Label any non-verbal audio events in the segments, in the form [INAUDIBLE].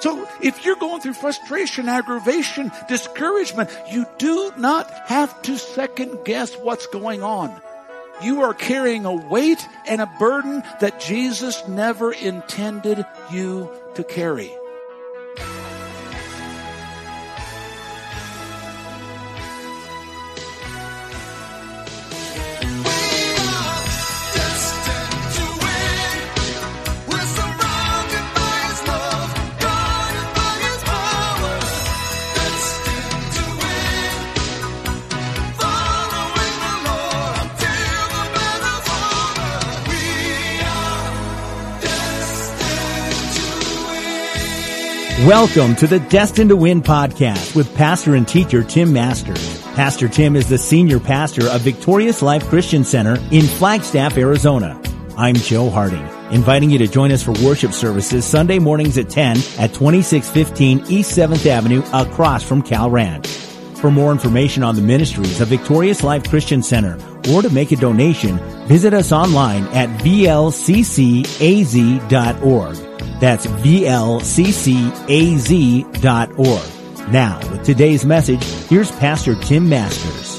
So if you're going through frustration, aggravation, discouragement, you do not have to second guess what's going on. You are carrying a weight and a burden that Jesus never intended you to carry. Welcome to the Destined to Win podcast with pastor and teacher Tim Masters. Pastor Tim is the senior pastor of Victorious Life Christian Center in Flagstaff, Arizona. I'm Joe Harding, inviting you to join us for worship services Sunday mornings at 10 at 2615 East 7th Avenue across from Cal Ranch. For more information on the ministries of Victorious Life Christian Center or to make a donation, visit us online at vlccaz.org. That's VLCCAZ.org. Now, with today's message, here's Pastor Tim Masters.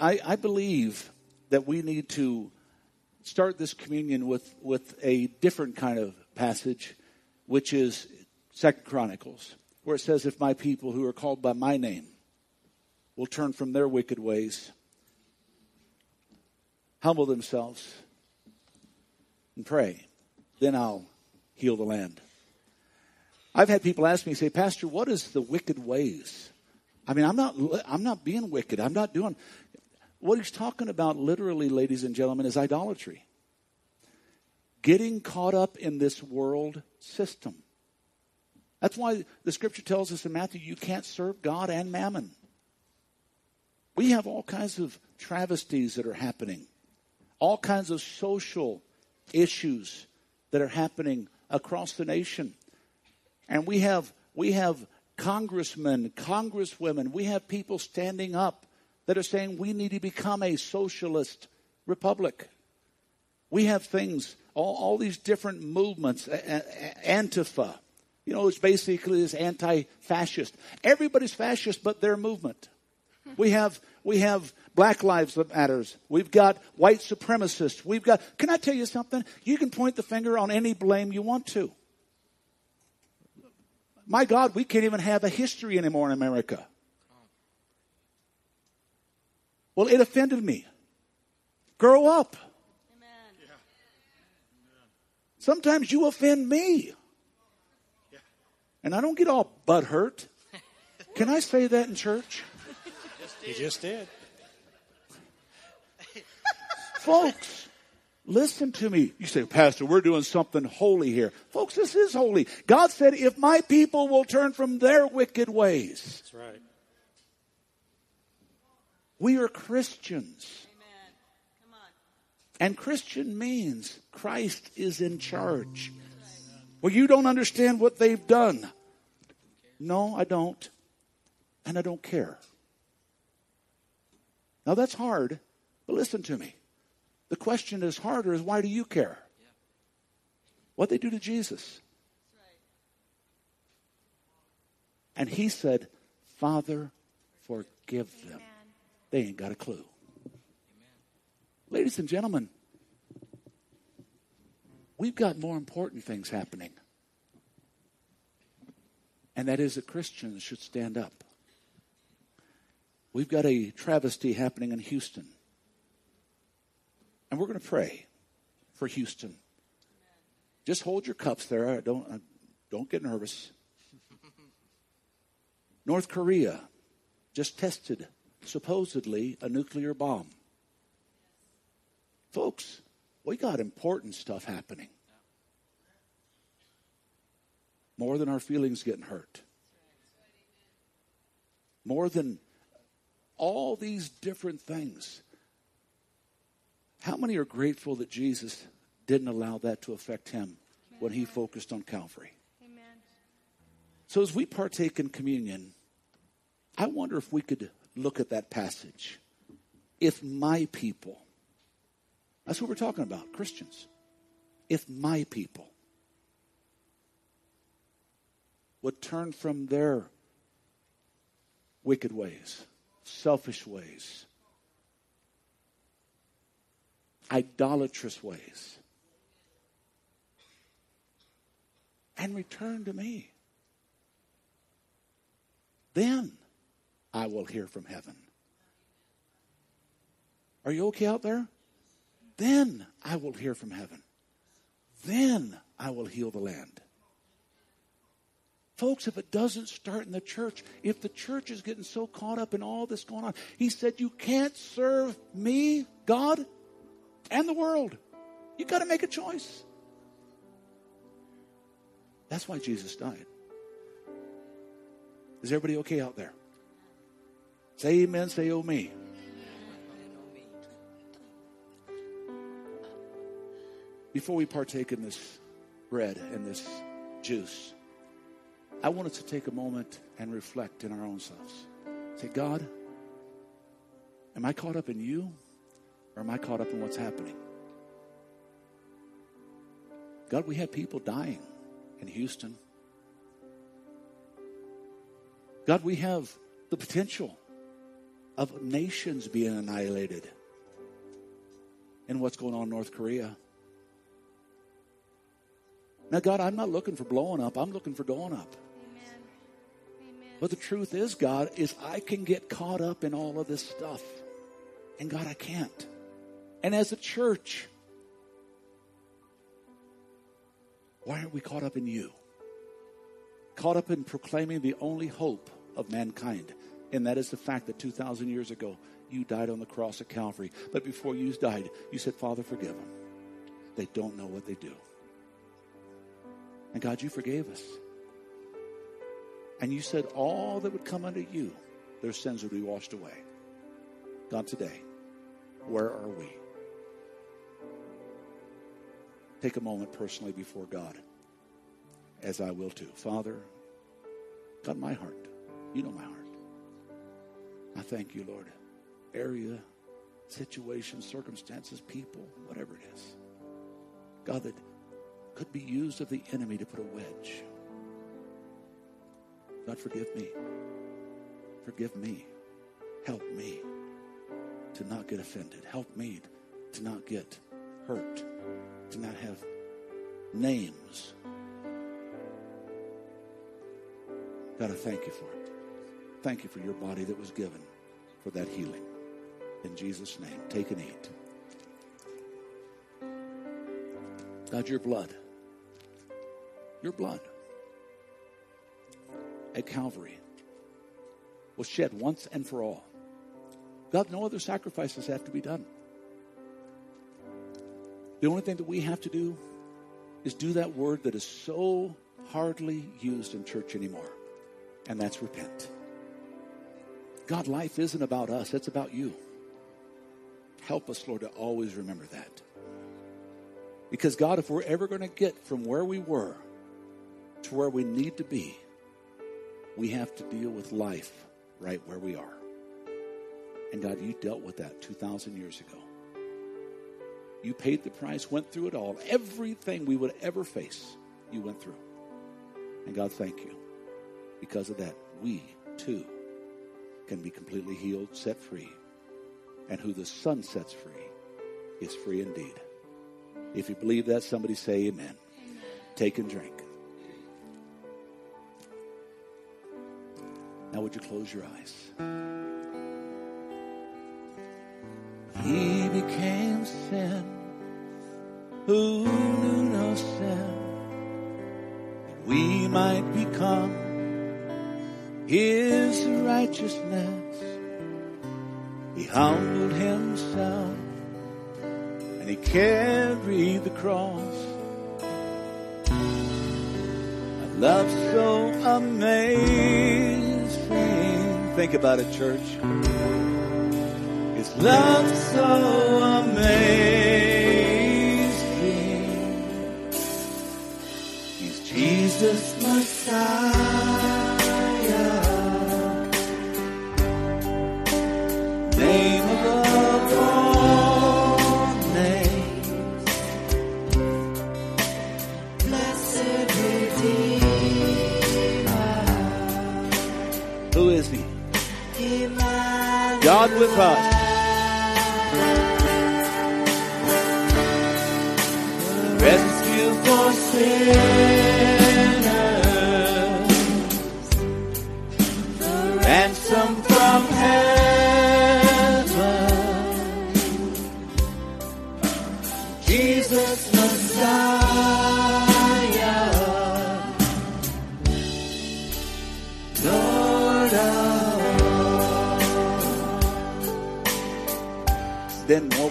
I, I believe that we need to start this communion with, with a different kind of passage, which is Second Chronicles, where it says, If my people who are called by my name will turn from their wicked ways, humble themselves, and pray. Then I'll heal the land. I've had people ask me, say, Pastor, what is the wicked ways? I mean, I'm not, I'm not being wicked. I'm not doing. What he's talking about, literally, ladies and gentlemen, is idolatry. Getting caught up in this world system. That's why the scripture tells us in Matthew, you can't serve God and mammon. We have all kinds of travesties that are happening, all kinds of social issues that are happening across the nation. And we have, we have congressmen, congresswomen, we have people standing up that are saying we need to become a socialist republic. We have things, all, all these different movements, Antifa, you know, it's basically this anti-fascist. Everybody's fascist but their movement. We have, we have Black Lives Matters. We've got white supremacists. We've got, can I tell you something? You can point the finger on any blame you want to. My God, we can't even have a history anymore in America. Well, it offended me. Grow up. Amen. Sometimes you offend me. And I don't get all butt hurt. Can I say that in church? You just did. [LAUGHS] Folks, listen to me. You say, Pastor, we're doing something holy here. Folks, this is holy. God said, if my people will turn from their wicked ways. That's right. We are Christians. And Christian means Christ is in charge. Well, you don't understand what they've done. No, I don't. And I don't care. Now that's hard, but listen to me. The question is harder is why do you care? What they do to Jesus. And he said, Father, forgive them. They ain't got a clue. Ladies and gentlemen, we've got more important things happening. And that is that Christians should stand up. We've got a travesty happening in Houston. And we're going to pray for Houston. Just hold your cups there. Don't, don't get nervous. [LAUGHS] North Korea just tested, supposedly, a nuclear bomb. Folks, we got important stuff happening. More than our feelings getting hurt. More than all these different things. How many are grateful that Jesus didn't allow that to affect him when he focused on Calvary? Amen. So, as we partake in communion, I wonder if we could look at that passage if my people, that's what we're talking about, Christians, if my people would turn from their wicked ways, selfish ways, idolatrous ways, and return to me. Then I will hear from heaven. Are you okay out there? Then I will hear from heaven. Then I will heal the land. Folks, if it doesn't start in the church, if the church is getting so caught up in all this going on, he said, You can't serve me, God, and the world. You've got to make a choice. That's why Jesus died. Is everybody okay out there? Say amen, say oh me. Before we partake in this bread and this juice, I want us to take a moment and reflect in our own selves. Say, God, am I caught up in you or am I caught up in what's happening? God, we have people dying in Houston. God, we have the potential of nations being annihilated in what's going on in North Korea. Now, God, I'm not looking for blowing up, I'm looking for going up. But the truth is, God, is I can get caught up in all of this stuff. And God, I can't. And as a church, why aren't we caught up in you? Caught up in proclaiming the only hope of mankind. And that is the fact that 2,000 years ago, you died on the cross at Calvary. But before you died, you said, Father, forgive them. They don't know what they do. And God, you forgave us. And you said all that would come unto you, their sins would be washed away. God, today, where are we? Take a moment personally before God, as I will too. Father, God, my heart, you know my heart. I thank you, Lord. Area, situation, circumstances, people, whatever it is. God, that could be used of the enemy to put a wedge God, forgive me. Forgive me. Help me to not get offended. Help me to not get hurt, to not have names. God, I thank you for it. Thank you for your body that was given for that healing. In Jesus' name, take and eat. God, your blood, your blood at Calvary was shed once and for all. God, no other sacrifices have to be done. The only thing that we have to do is do that word that is so hardly used in church anymore, and that's repent. God, life isn't about us, it's about you. Help us, Lord, to always remember that. Because, God, if we're ever going to get from where we were to where we need to be, we have to deal with life right where we are. And God, you dealt with that 2,000 years ago. You paid the price, went through it all. Everything we would ever face, you went through. And God, thank you. Because of that, we too can be completely healed, set free. And who the Son sets free is free indeed. If you believe that, somebody say amen. amen. Take and drink. Now, would you close your eyes? He became sin who knew no sin, that we might become his righteousness. He humbled himself and he carried the cross. A love so amazing think about it, church. His love so amazing. He's Jesus Messiah. God with us. Rescue for sinners,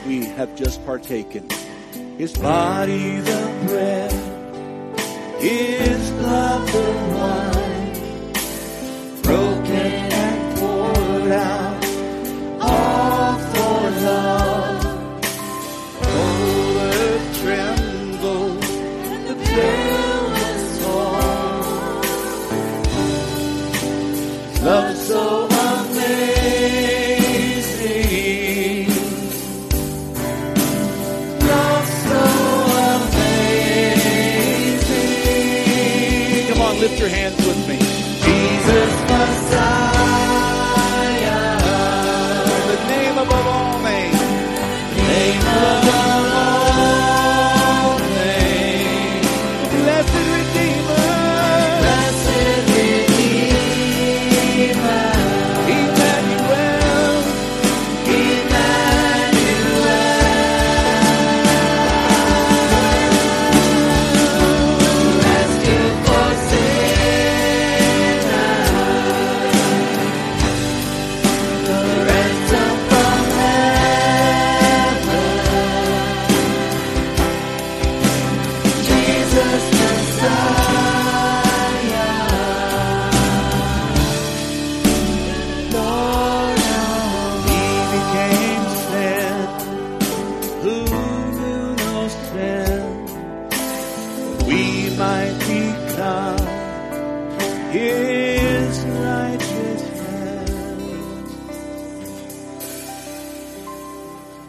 we have just partaken. His body the bread, His blood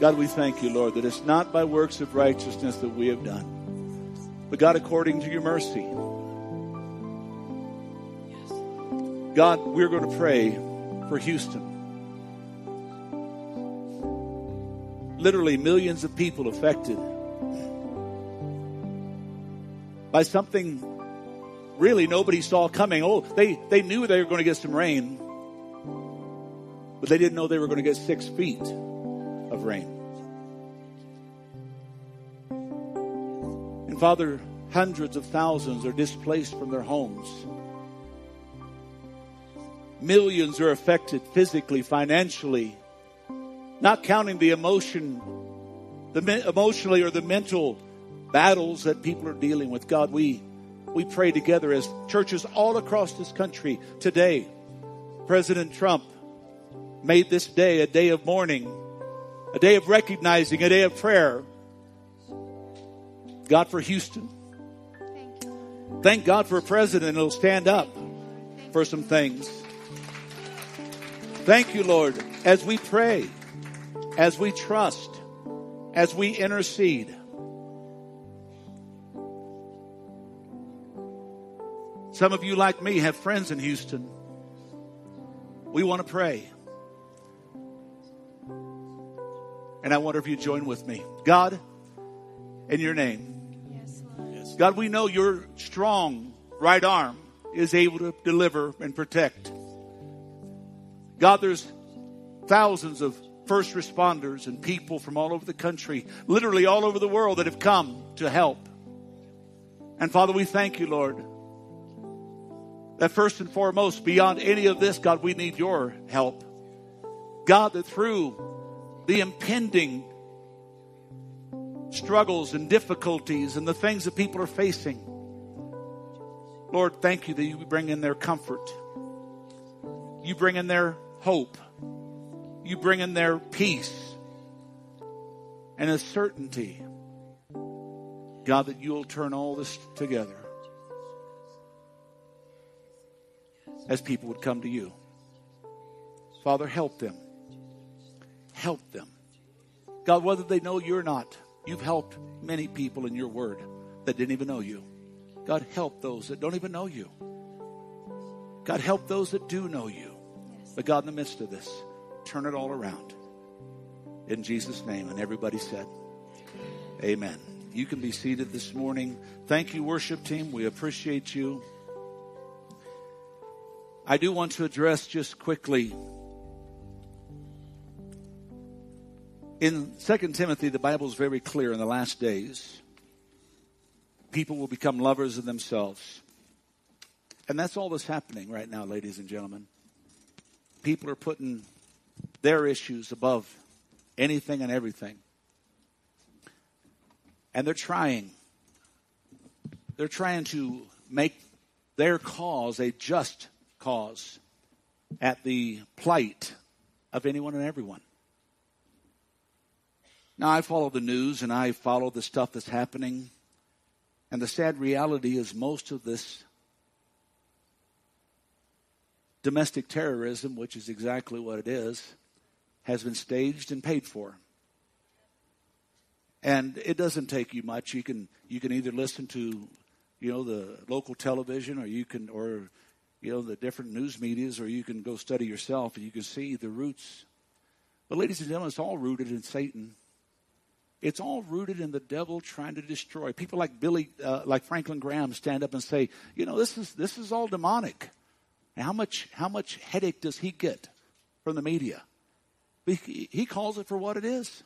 God, we thank you, Lord, that it's not by works of righteousness that we have done, but God, according to your mercy. God, we're going to pray for Houston. literally millions of people affected by something really nobody saw coming. Oh, they, they knew they were going to get some rain, but they didn't know they were going to get six feet of rain. And Father, hundreds of thousands are displaced from their homes. Millions are affected physically, financially, not counting the emotion, the me- emotionally or the mental battles that people are dealing with. God, we we pray together as churches all across this country today. President Trump made this day a day of mourning, a day of recognizing, a day of prayer. God for Houston. Thank God for a president who'll stand up for some things. Thank you, Lord, as we pray as we trust, as we intercede. Some of you, like me, have friends in Houston. We want to pray. And I wonder if you join with me. God, in your name. God, we know your strong right arm is able to deliver and protect. God, there's thousands of first responders and people from all over the country, literally all over the world that have come to help. And Father, we thank you, Lord, that first and foremost, beyond any of this, God, we need your help. God, that through the impending struggles and difficulties and the things that people are facing, Lord, thank you that you bring in their comfort. You bring in their hope you bring in their peace and a certainty, God, that you'll turn all this together as people would come to you. Father, help them. Help them. God, whether they know you or not, you've helped many people in your word that didn't even know you. God, help those that don't even know you. God, help those that do know you. But God, in the midst of this, turn it all around. In Jesus' name. And everybody said, Amen. You can be seated this morning. Thank you, worship team. We appreciate you. I do want to address just quickly. In 2 Timothy, the Bible is very clear in the last days, people will become lovers of themselves. And that's all that's happening right now, ladies and gentlemen. People are putting their issues above anything and everything. And they're trying. They're trying to make their cause a just cause at the plight of anyone and everyone. Now, I follow the news and I follow the stuff that's happening. And the sad reality is most of this domestic terrorism, which is exactly what it is, has been staged and paid for. And it doesn't take you much. You can you can either listen to, you know, the local television, or you can, or you know, the different news medias, or you can go study yourself, and you can see the roots. But, ladies and gentlemen, it's all rooted in Satan. It's all rooted in the devil trying to destroy. People like Billy, uh, like Franklin Graham, stand up and say, "You know, this is this is all demonic." And how much how much headache does he get from the media? He, he calls it for what it is.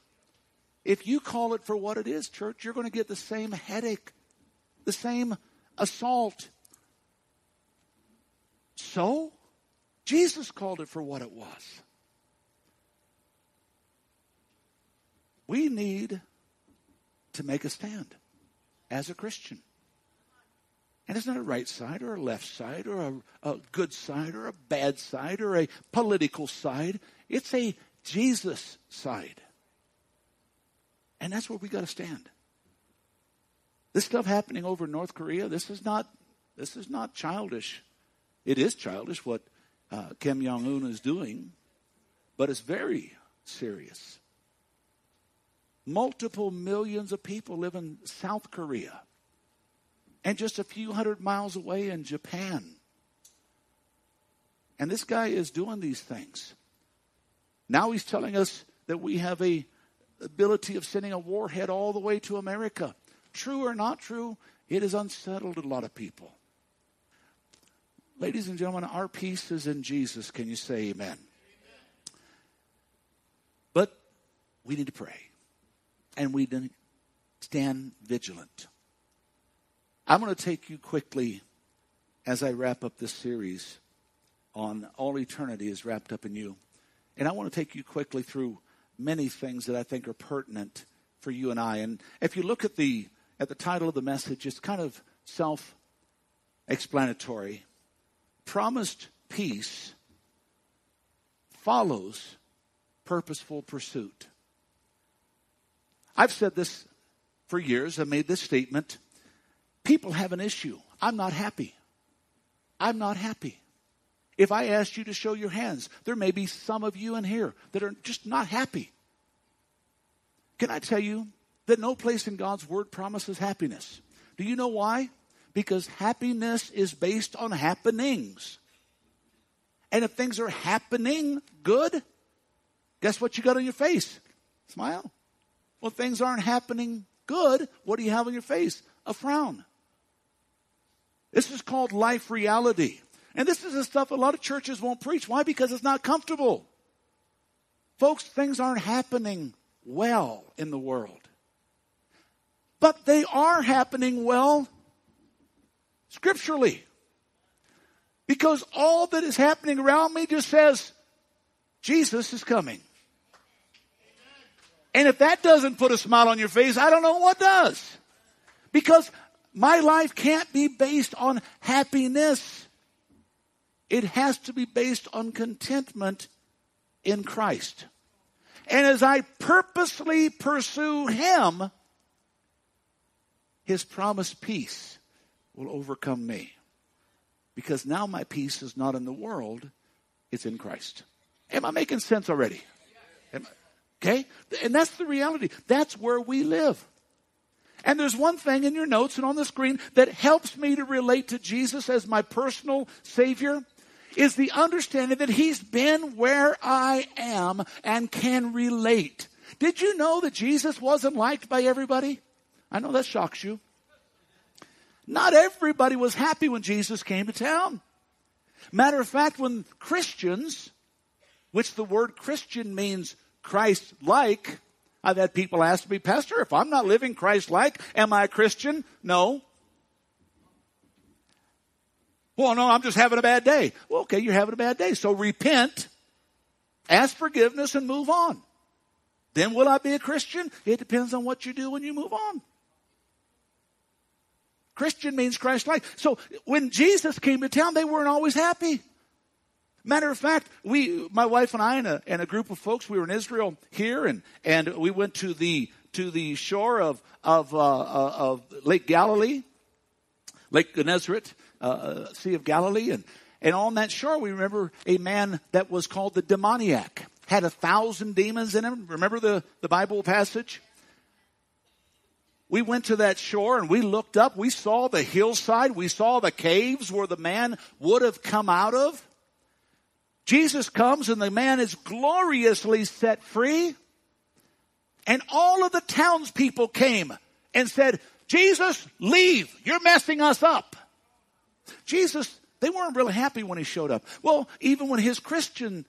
If you call it for what it is, church, you're going to get the same headache, the same assault. So, Jesus called it for what it was. We need to make a stand as a Christian. And it's not a right side or a left side or a, a good side or a bad side or a political side. It's a Jesus side. And that's where we got to stand. This stuff happening over in North Korea, this is not this is not childish. It is childish what uh, Kim Jong Un is doing, but it's very serious. Multiple millions of people live in South Korea, and just a few hundred miles away in Japan. And this guy is doing these things. Now he's telling us that we have a ability of sending a warhead all the way to America. True or not true, it has unsettled a lot of people. Ladies and gentlemen, our peace is in Jesus. Can you say amen? amen? But we need to pray. And we stand vigilant. I'm going to take you quickly as I wrap up this series on All Eternity is Wrapped Up in You. And I want to take you quickly through many things that I think are pertinent for you and I. And if you look at the at the title of the message, it's kind of self-explanatory. Promised peace follows purposeful pursuit. I've said this for years. I made this statement. People have an issue. I'm not happy. I'm not happy. If I asked you to show your hands, there may be some of you in here that are just not happy. Can I tell you that no place in God's Word promises happiness? Do you know why? Because happiness is based on happenings. And if things are happening good, guess what you got on your face? Smile. Well, things aren't happening good, what do you have on your face? A frown. This is called life reality. And this is the stuff a lot of churches won't preach. Why? Because it's not comfortable. Folks, things aren't happening well in the world. But they are happening well scripturally. Because all that is happening around me just says, Jesus is coming. And if that doesn't put a smile on your face, I don't know what does. Because my life can't be based on happiness. It has to be based on contentment in Christ. And as I purposely pursue Him, His promised peace will overcome me. Because now my peace is not in the world, it's in Christ. Am I making sense already? Okay? And that's the reality. That's where we live. And there's one thing in your notes and on the screen that helps me to relate to Jesus as my personal Savior is the understanding that he's been where I am and can relate. Did you know that Jesus wasn't liked by everybody? I know that shocks you. Not everybody was happy when Jesus came to town. Matter of fact, when Christians, which the word Christian means Christ like, I've had people ask me, Pastor, if I'm not living Christ like, am I a Christian? No. Well, no, I'm just having a bad day. Well, okay, you're having a bad day. So repent, ask forgiveness, and move on. Then will I be a Christian? It depends on what you do when you move on. Christian means Christ like. So when Jesus came to town, they weren't always happy. Matter of fact, we, my wife and I and a, and a group of folks, we were in Israel here and, and we went to the, to the shore of, of, uh, uh, of Lake Galilee, Lake Gennesaret, uh, uh, Sea of Galilee. And, and on that shore, we remember a man that was called the demoniac, had a thousand demons in him. Remember the, the Bible passage? We went to that shore and we looked up. We saw the hillside. We saw the caves where the man would have come out of. Jesus comes and the man is gloriously set free. And all of the townspeople came and said, Jesus, leave. You're messing us up. Jesus, they weren't really happy when he showed up. Well, even when his Christian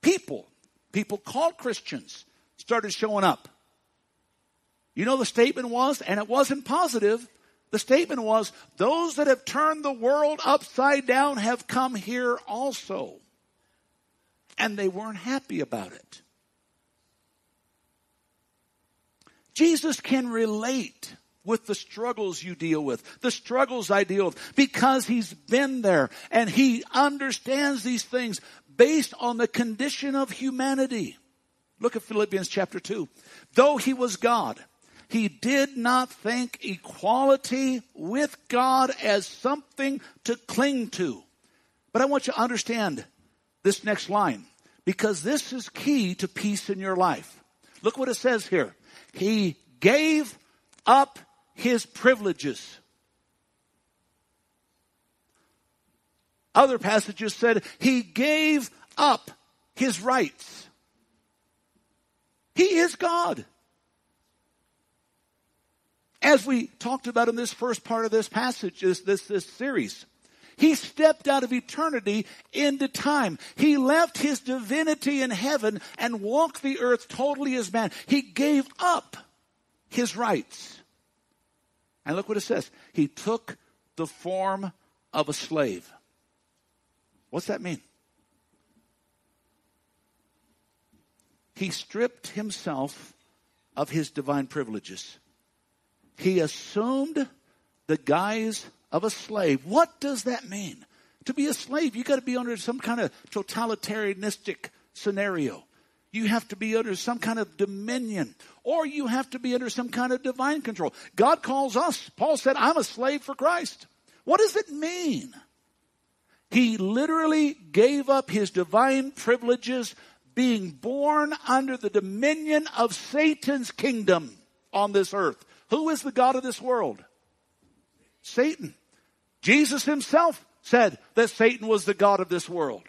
people, people called Christians, started showing up. You know the statement was, and it wasn't positive. The statement was, those that have turned the world upside down have come here also and they weren't happy about it. Jesus can relate with the struggles you deal with, the struggles I deal with, because he's been there and he understands these things based on the condition of humanity. Look at Philippians chapter 2. Though he was God, he did not think equality with God as something to cling to. But I want you to understand this next line because this is key to peace in your life. Look what it says here. He gave up his privileges. Other passages said he gave up his rights. He is God. As we talked about in this first part of this passage, this, this, this series, he stepped out of eternity into time. He left his divinity in heaven and walked the earth totally as man. He gave up his rights. And look what it says. He took the form of a slave. What's that mean? He stripped himself of his divine privileges. He assumed the guise of a slave. What does that mean? To be a slave, you got to be under some kind of totalitarianistic scenario. You have to be under some kind of dominion, or you have to be under some kind of divine control. God calls us. Paul said, I'm a slave for Christ. What does it mean? He literally gave up his divine privileges, being born under the dominion of Satan's kingdom on this earth. Who is the God of this world? Satan. Jesus himself said that Satan was the God of this world.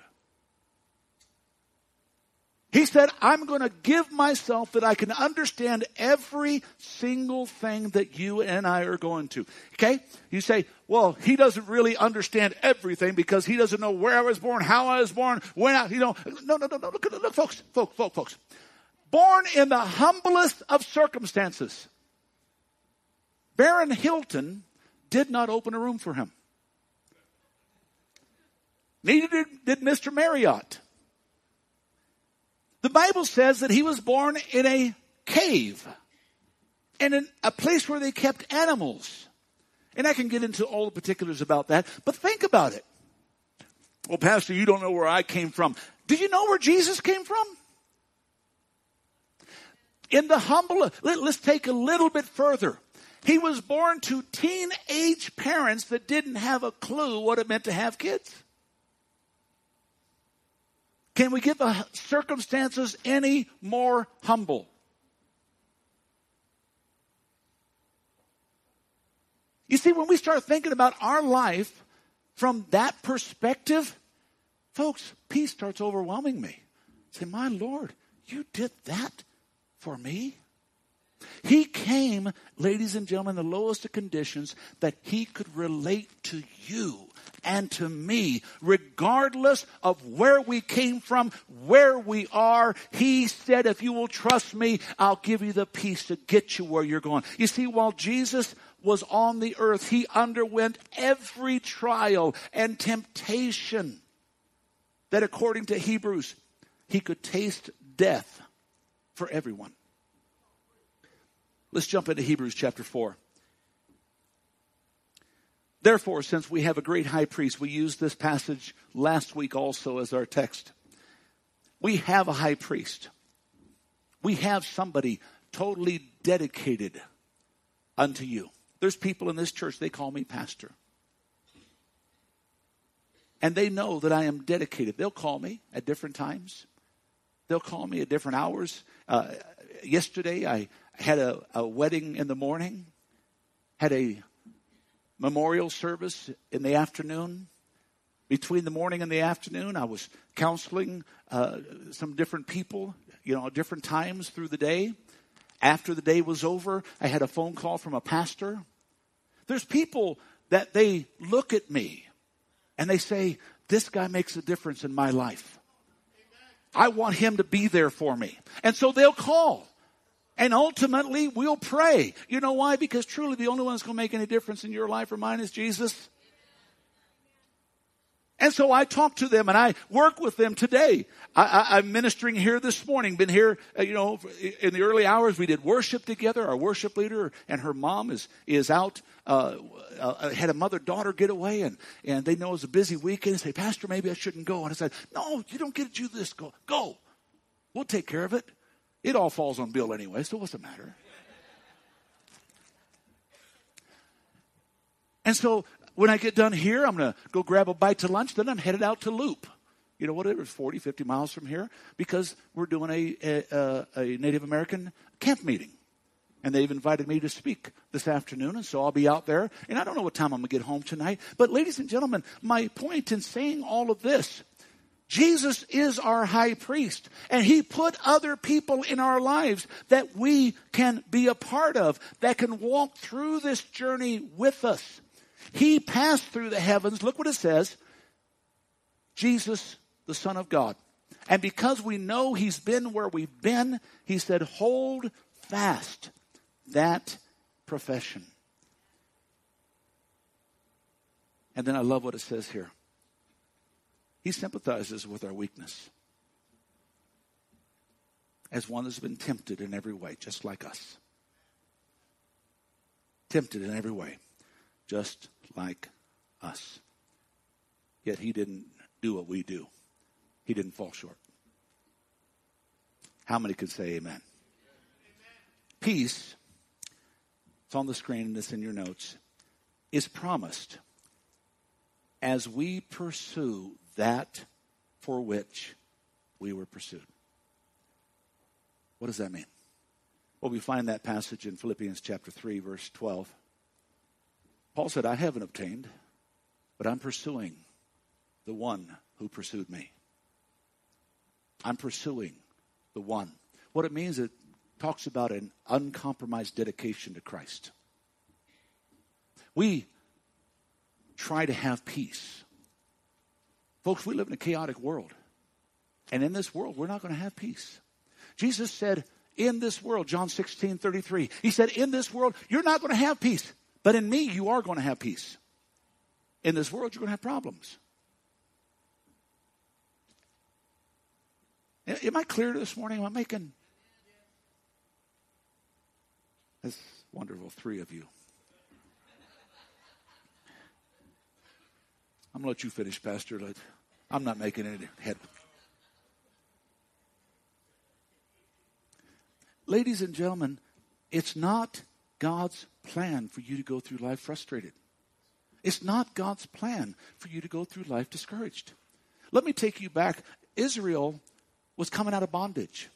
He said, I'm going to give myself that I can understand every single thing that you and I are going to. Okay? You say, well, he doesn't really understand everything because he doesn't know where I was born, how I was born, when I, you know. No, no, no, no. Look, look, folks, folks, folks, folks. Born in the humblest of circumstances. Baron Hilton did not open a room for him. Neither did, did Mr. Marriott. The Bible says that he was born in a cave and in a place where they kept animals. And I can get into all the particulars about that, but think about it. Well, Pastor, you don't know where I came from. Did you know where Jesus came from? In the humble, let, us take a little bit further. He was born to teenage parents that didn't have a clue what it meant to have kids. Can we get the circumstances any more humble? You see, when we start thinking about our life from that perspective, Folks, peace starts overwhelming me. Say, my Lord, you did that for me? He came, ladies and gentlemen, the lowest of conditions that he could relate to you and to me, regardless of where we came from, where we are. He said, if you will trust me, I'll give you the peace to get you where you're going. You see, while Jesus was on the earth, he underwent every trial and temptation that according to Hebrews, he could taste death for everyone. Let's jump into Hebrews chapter 4. Therefore, since we have a great high priest, we used this passage last week also as our text. We have a high priest. We have somebody totally dedicated unto you. There's people in this church, they call me pastor. And they know that I am dedicated. They'll call me at different times. They'll call me at different hours. Uh, yesterday, I had a, a wedding in the morning, had a memorial service in the afternoon. Between the morning and the afternoon, I was counseling uh, some different people, you know, at different times through the day. After the day was over, I had a phone call from a pastor. There's people that they look at me and they say, This guy makes a difference in my life. I want him to be there for me. And so they'll call. And ultimately, we'll pray. You know why? Because truly the only one that's going to make any difference in your life or mine is Jesus. And so I talk to them and I work with them today. I, am ministering here this morning. Been here, uh, you know, in the early hours. We did worship together. Our worship leader and her mom is is out. Uh, uh, had a mother daughter getaway, and and they know it's a busy weekend. They say, Pastor, maybe I shouldn't go. And I said, No, you don't get to do this. Go, go. We'll take care of it. It all falls on Bill anyway, so what's the matter? And so when I get done here, I'm going to go grab a bite to lunch. Then I'm headed out to Leupp. You know, what? whatever, 40, 50 miles from here, because we're doing a, a, a Native American camp meeting. And they've invited me to speak this afternoon, and so I'll be out there. And I don't know what time I'm going to get home tonight. But, ladies and gentlemen, my point in saying all of this Jesus is our high priest, and he put other people in our lives that we can be a part of, that can walk through this journey with us. He passed through the heavens. Look what it says. Jesus, the Son of God. And because we know he's been where we've been, he said, hold fast that profession. And then I love what it says here. He sympathizes with our weakness as one that's been tempted in every way, just like us. Tempted in every way, just like us. Yet he didn't do what we do, he didn't fall short. How many could say amen? amen? Peace, it's on the screen and it's in your notes, is promised as we pursue that for which we were pursued. What does that mean? Well, we find that passage in Philippians chapter 3, verse 12. Paul said, I haven't obtained, but I'm pursuing the one who pursued me. I'm pursuing the one. What it means, it talks about an uncompromised dedication to Christ. We try to have peace. Folks, we live in a chaotic world. And in this world, we're not going to have peace. Jesus said, in this world, John 16, 33, he said, in this world, you're not going to have peace. But in me, you are going to have peace. In this world, you're going to have problems. Am I clear this morning? Am I making. That's wonderful, three of you. I'm going to let you finish, Pastor. I'm not making any head. Ladies and gentlemen, it's not God's plan for you to go through life frustrated. It's not God's plan for you to go through life discouraged. Let me take you back. Israel was coming out of bondage.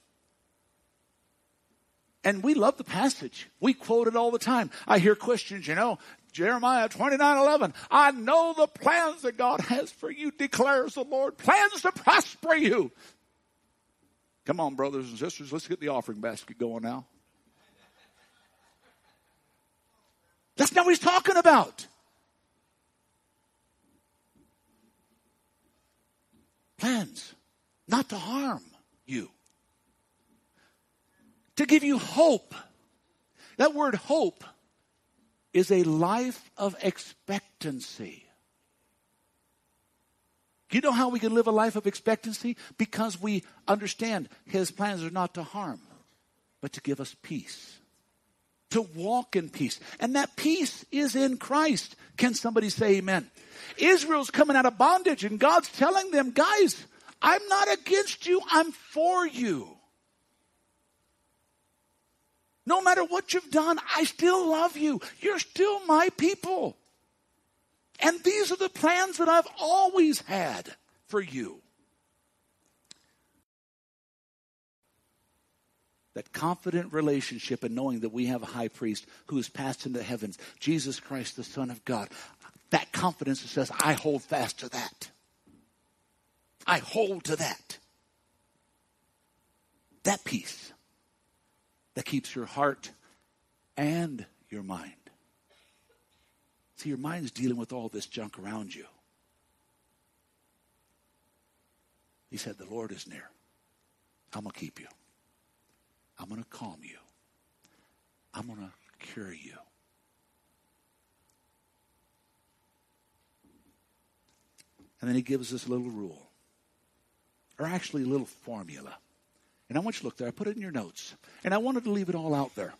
And we love the passage. We quote it all the time. I hear Christians, you know, Jeremiah 29 11. I know the plans that God has for you, declares the Lord. Plans to prosper you. Come on, brothers and sisters, let's get the offering basket going now. That's not what he's talking about. Plans not to harm you, to give you hope. That word hope is a life of expectancy. You know how we can live a life of expectancy? Because we understand His plans are not to harm, but to give us peace. To walk in peace. And that peace is in Christ. Can somebody say amen? Israel's coming out of bondage and God's telling them, guys, I'm not against you, I'm for you. No matter what you've done, I still love you. You're still my people. And these are the plans that I've always had for you. That confident relationship and knowing that we have a high priest who has passed into the heavens, Jesus Christ, the Son of God. That confidence that says, I hold fast to that. I hold to that. That peace that keeps your heart and your mind. See, your mind's dealing with all this junk around you. He said, The Lord is near. I'm going to keep you. I'm going to calm you. I'm going to cure you. And then he gives us a little rule, or actually a little formula. And I want you to look there. I put it in your notes. And I wanted to leave it all out there.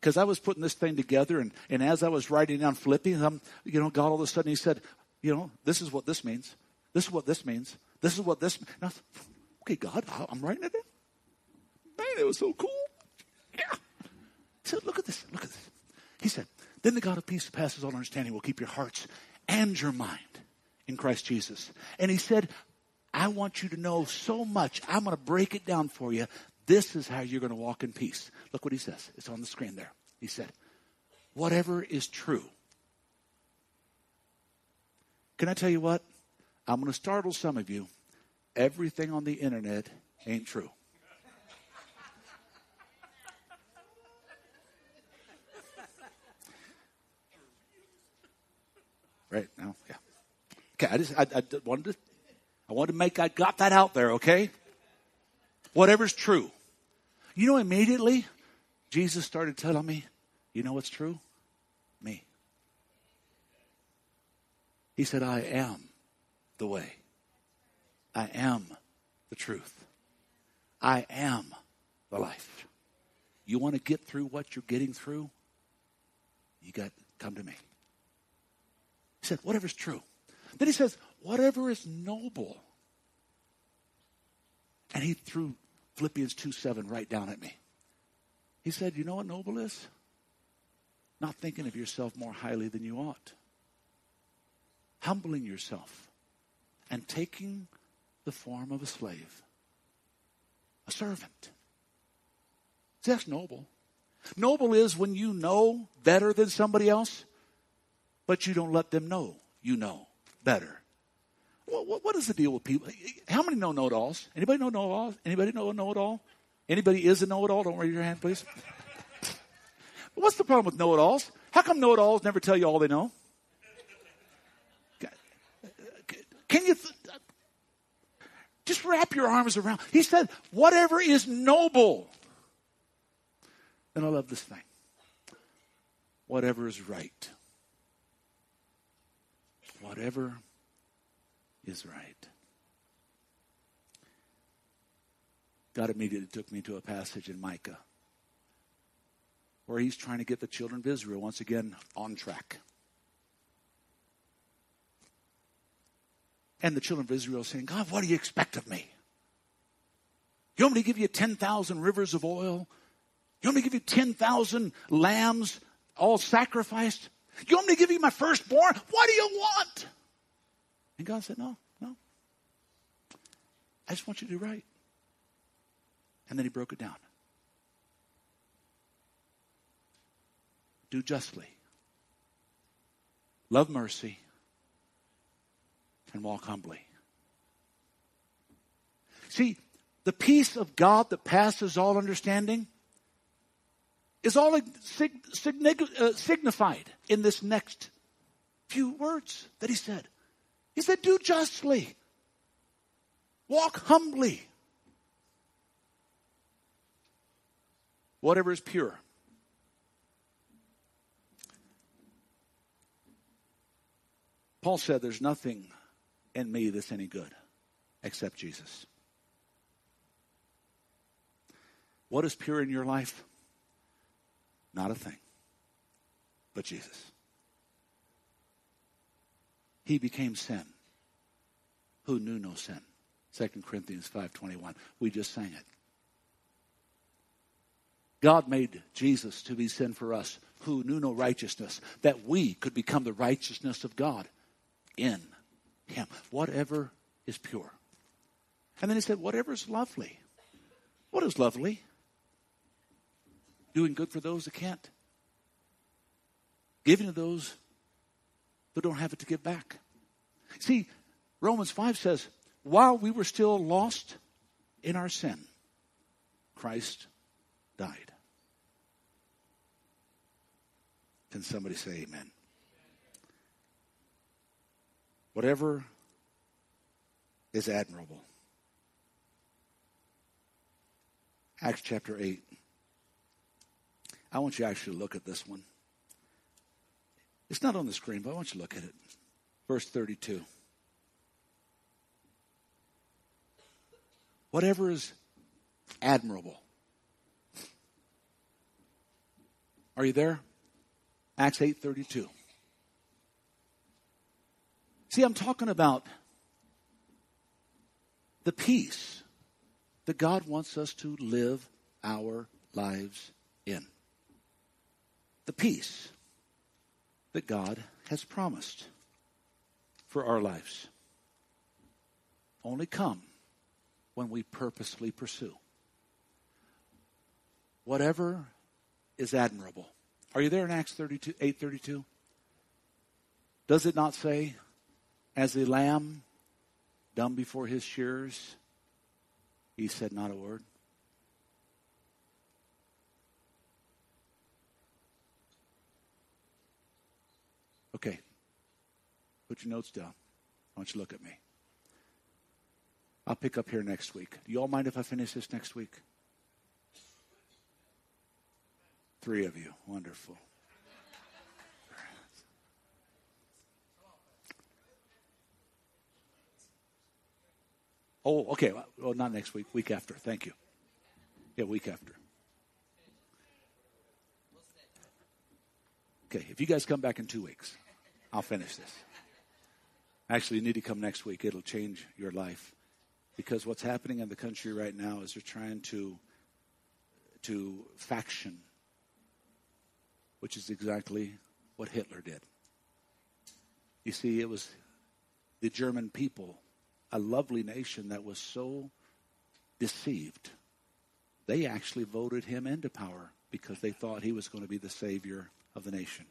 Because I was putting this thing together, and, and as I was writing down Philippians, I'm, um, you know, God all of a sudden, He said, you know, this is what this means. This is what this means. This is what this. Okay, God, I'm writing it in. Man, it was so cool. Yeah. He said, look at this. Look at this. He said, then the God of peace passes all understanding will keep your hearts and your mind in Christ Jesus. And he said, I want you to know so much. I'm going to break it down for you. This is how you're going to walk in peace. Look what he says. It's on the screen there. He said, whatever is true. Can I tell you what? I'm going to startle some of you. Everything on the internet ain't true. Right now, yeah. Okay, I just I, I wanted to I want to make, I got that out there, okay? Whatever's true. You know, immediately, Jesus started telling me, you know what's true? Me. He said, I am the way. I am the truth. I am the life. You want to get through what you're getting through? You got come to me. He said, whatever's true. Then he says, whatever is noble. And he threw Philippians 2 7 right down at me. He said, You know what noble is? Not thinking of yourself more highly than you ought. Humbling yourself and taking the form of a slave, a servant. See, that's noble. Noble is when you know better than somebody else, but you don't let them know you know better. What, what is the deal with people? How many know know-it-alls? Anybody know know-it-alls? Anybody know a know-it-all? Anybody is a know-it-all? Don't raise your hand, please. What's the problem with know-it-alls? How come know-it-alls never tell you all they know? Can you th- just wrap your arms around? He said, whatever is noble. And I love this thing. Whatever is right. Whatever is right. God immediately took me to a passage in Micah where he's trying to get the children of Israel once again on track. And the children of Israel saying, God, what do you expect of me? You want me to give you 10,000 rivers of oil? You want me to give you 10,000 lambs all sacrificed? You want me to give you my firstborn? What do you want? And God said, No, no. I just want you to do right. And then he broke it down. do justly, love mercy, and walk humbly. See, the peace of God that passes all understanding is all uh, signified in this next few words that he said. He said, Do justly, walk humbly, whatever is pure. Paul said, There's nothing in me that's any good except Jesus. What is pure in your life? Not a thing, but Jesus. He became sin who knew no sin. 2 Corinthians 5:21. We just sang it. God made Jesus to be sin for us who knew no righteousness that we could become the righteousness of God in him. Whatever is pure. And then he said whatever is lovely. What is lovely? doing good for those that can't, giving to those who don't have it to give back. See, Romans 5 says, while we were still lost in our sin, Christ died. Can somebody say amen? Whatever is admirable. Acts chapter 8. I want you actually to look at this one. It's not on the screen, but I want you to look at it. Verse 32. Whatever is admirable. Are you there? Acts 8:32. See, I'm talking about the peace that God wants us to live our lives in the peace that God has promised for our lives. Only come when we purposely pursue. Whatever is admirable. Are you there in Acts 32, 832? Does it not say, as the lamb dumb before his shearers, he said not a word? Okay. Put your notes down. I want you to look at me. I'll pick up here next week. Do you all mind if I finish this next week? Three of you. Wonderful. Oh, okay. Well, not next week. Week after. Thank you. Yeah, week after. Okay, if you guys come back in two weeks, I'll finish this. Actually, you need to come next week. It'll change your life. Because what's happening in the country right now is they're trying to, to faction, which is exactly what Hitler did. You see, it was the German people, a lovely nation that was so deceived. They actually voted him into power because they thought he was going to be the savior of the nation.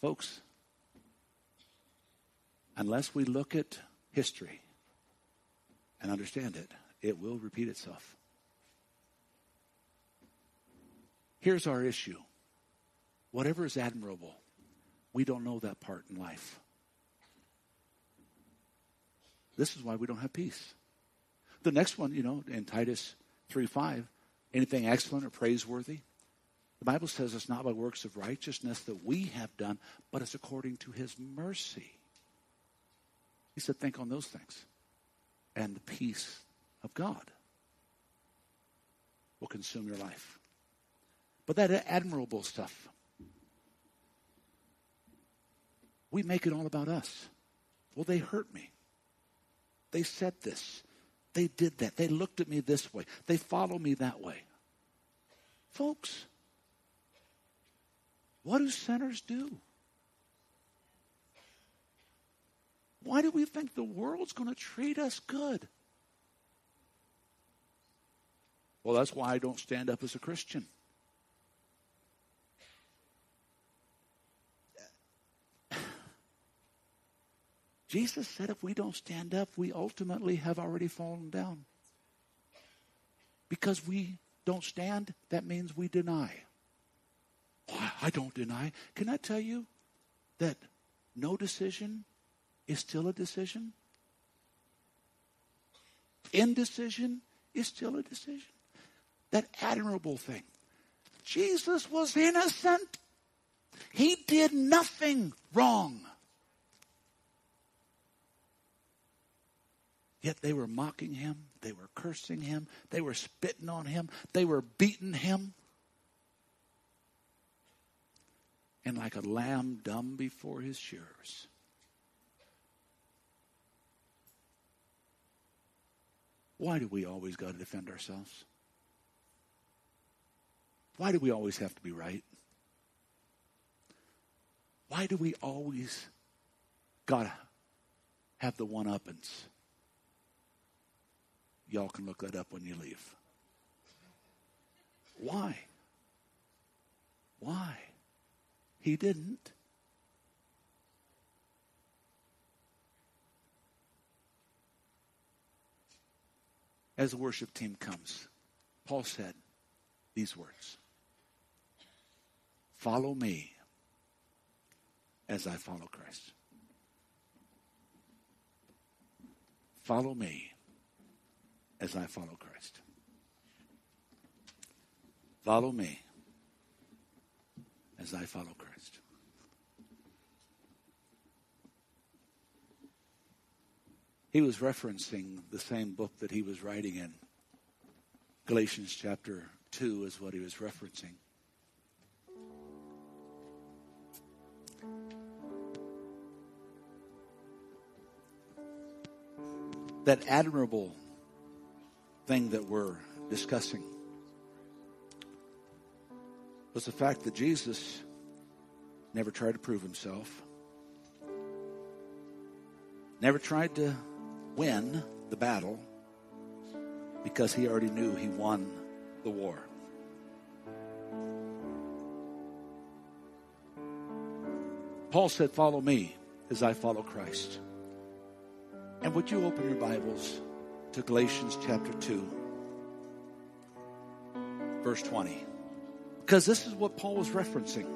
Folks, unless we look at history and understand it, it will repeat itself. Here's our issue whatever is admirable, we don't know that part in life. This is why we don't have peace. The next one, you know, in Titus 3 5, anything excellent or praiseworthy, the Bible says it's not by works of righteousness that we have done, but it's according to his mercy. He said, think on those things. And the peace of God will consume your life. But that admirable stuff, we make it all about us. Well, they hurt me. They said this. They did that. They looked at me this way. They follow me that way. Folks, what do sinners do? Why do we think the world's going to treat us good? Well, that's why I don't stand up as a Christian. [SIGHS] Jesus said if we don't stand up, we ultimately have already fallen down. Because we don't stand, that means we deny. I don't deny. Can I tell you that no decision is still a decision? Indecision is still a decision. That admirable thing. Jesus was innocent. He did nothing wrong. Yet they were mocking him, they were cursing him, they were spitting on him, they were beating him. And like a lamb dumb before his shearers. Why do we always got to defend ourselves? Why do we always have to be right? Why do we always got to have the one uppance? Y'all can look that up when you leave. Why? Why? He didn't. As the worship team comes, Paul said these words Follow me as I follow Christ. Follow me as I follow Christ. Follow me as I follow Christ. He was referencing the same book that he was writing in. Galatians chapter 2 is what he was referencing. That admirable thing that we're discussing was the fact that Jesus never tried to prove himself, never tried to win the battle because he already knew he won the war. Paul said, Follow me as I follow Christ. And would you open your Bibles to Galatians chapter 2, verse 20? Because this is what Paul was referencing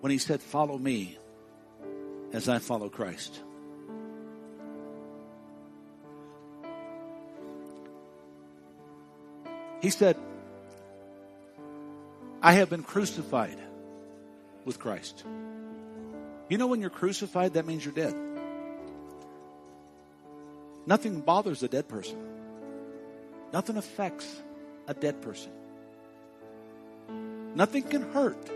when he said, Follow me as I follow Christ. He said, I have been crucified with Christ. You know, when you're crucified, that means you're dead. Nothing bothers a dead person, nothing affects a dead person. Nothing can hurt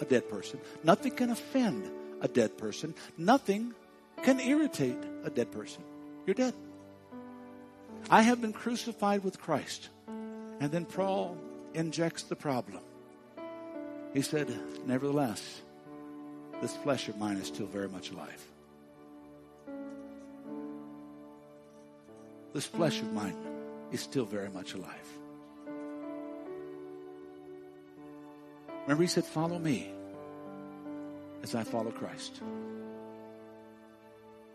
a dead person, nothing can offend a dead person, nothing can irritate a dead person. You're dead. I have been crucified with Christ. And then Paul injects the problem. He said, Nevertheless, this flesh of mine is still very much alive. This flesh of mine is still very much alive. Remember, he said, Follow me as I follow Christ.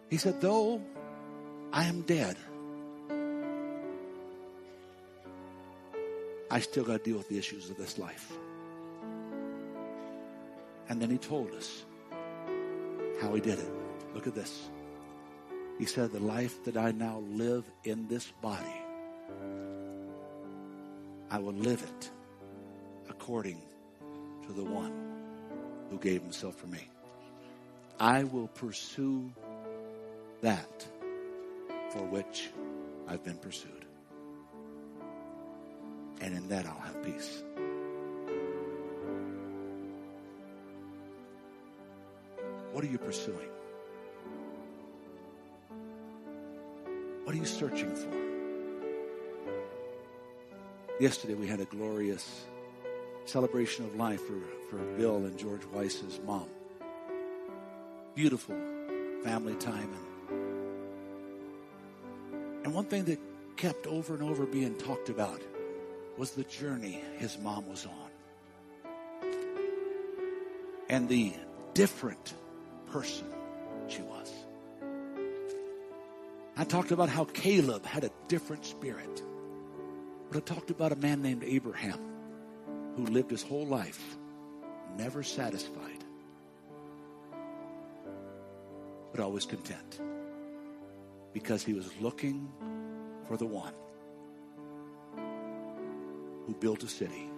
He said, Though I am dead, I still got to deal with the issues of this life. And then he told us how he did it. Look at this. He said, The life that I now live in this body, I will live it according to the one who gave himself for me. I will pursue that for which I've been pursued and in that I'll have peace. What are you pursuing? What are you searching for? Yesterday we had a glorious celebration of life for, for Bill and George Weiss's mom. Beautiful family time. And, and one thing that kept over and over being talked about was the journey his mom was on and the different person she was. I talked about how Caleb had a different spirit. But I talked about a man named Abraham who lived his whole life never satisfied, but always content because he was looking for the one who built a city,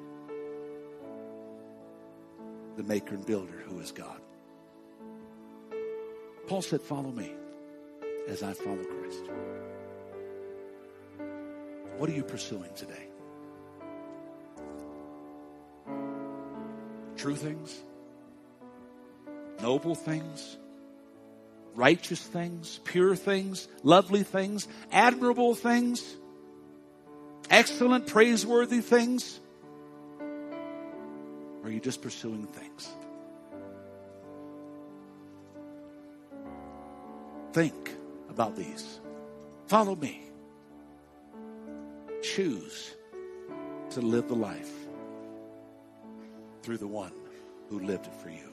the maker and builder who is God. Paul said, Follow me as I follow Christ. What are you pursuing today? True things? Noble things? Righteous things? Pure things? Lovely things? Admirable things? Excellent, praiseworthy things? Or are you just pursuing things? Think about these. Follow me. Choose to live the life through the one who lived it for you.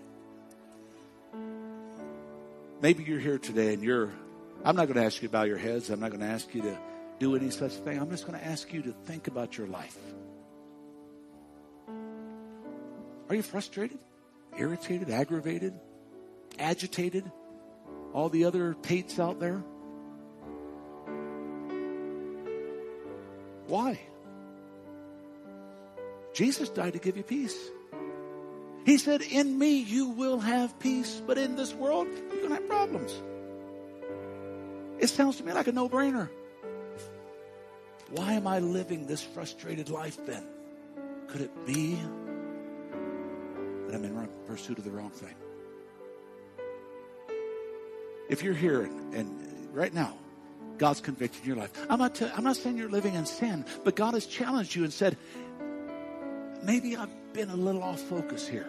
Maybe you're here today and you're, I'm not going to ask you to bow your heads. I'm not going to ask you to do any such thing. I'm just going to ask you to think about your life. Are you frustrated, irritated, aggravated, agitated? All the other Tates out there? Why? Jesus died to give you peace. He said, In me you will have peace, but in this world you're going to have problems. It sounds to me like a no brainer. Why am I living this frustrated life then? Could it be that I'm in pursuit of the wrong thing? If you're here and, and right now, God's convicted your life. I'm not, t- I'm not saying you're living in sin, but God has challenged you and said, maybe I've been a little off focus here.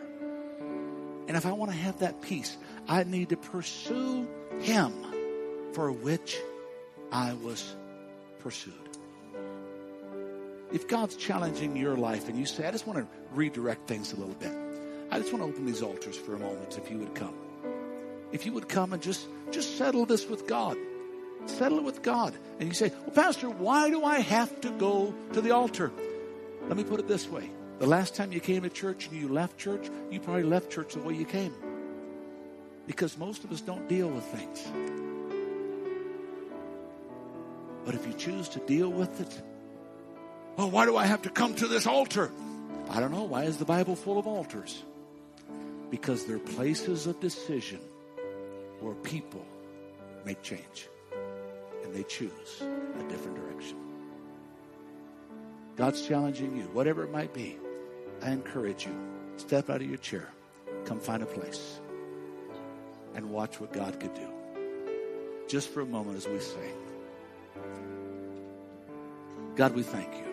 And if I want to have that peace, I need to pursue Him for which I was pursued. If God's challenging your life and you say, I just want to redirect things a little bit, I just want to open these altars for a moment if you would come. If you would come and just, just settle this with God. Settle it with God. And you say, Well, Pastor, why do I have to go to the altar? Let me put it this way. The last time you came to church and you left church, you probably left church the way you came. Because most of us don't deal with things. But if you choose to deal with it, oh, why do I have to come to this altar? I don't know. Why is the Bible full of altars? Because they're places of decision where people make change and they choose a different direction. God's challenging you, whatever it might be. I encourage you, step out of your chair, come find a place, and watch what God could do. Just for a moment as we sing. God, we thank you.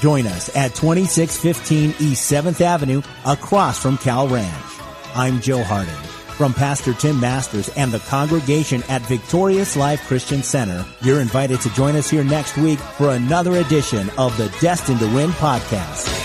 Join us at 2615 East 7th Avenue across from Cal Ranch. I'm Joe Harding. From Pastor Tim Masters and the congregation at Victorious Life Christian Center, you're invited to join us here next week for another edition of the Destined to Win podcast.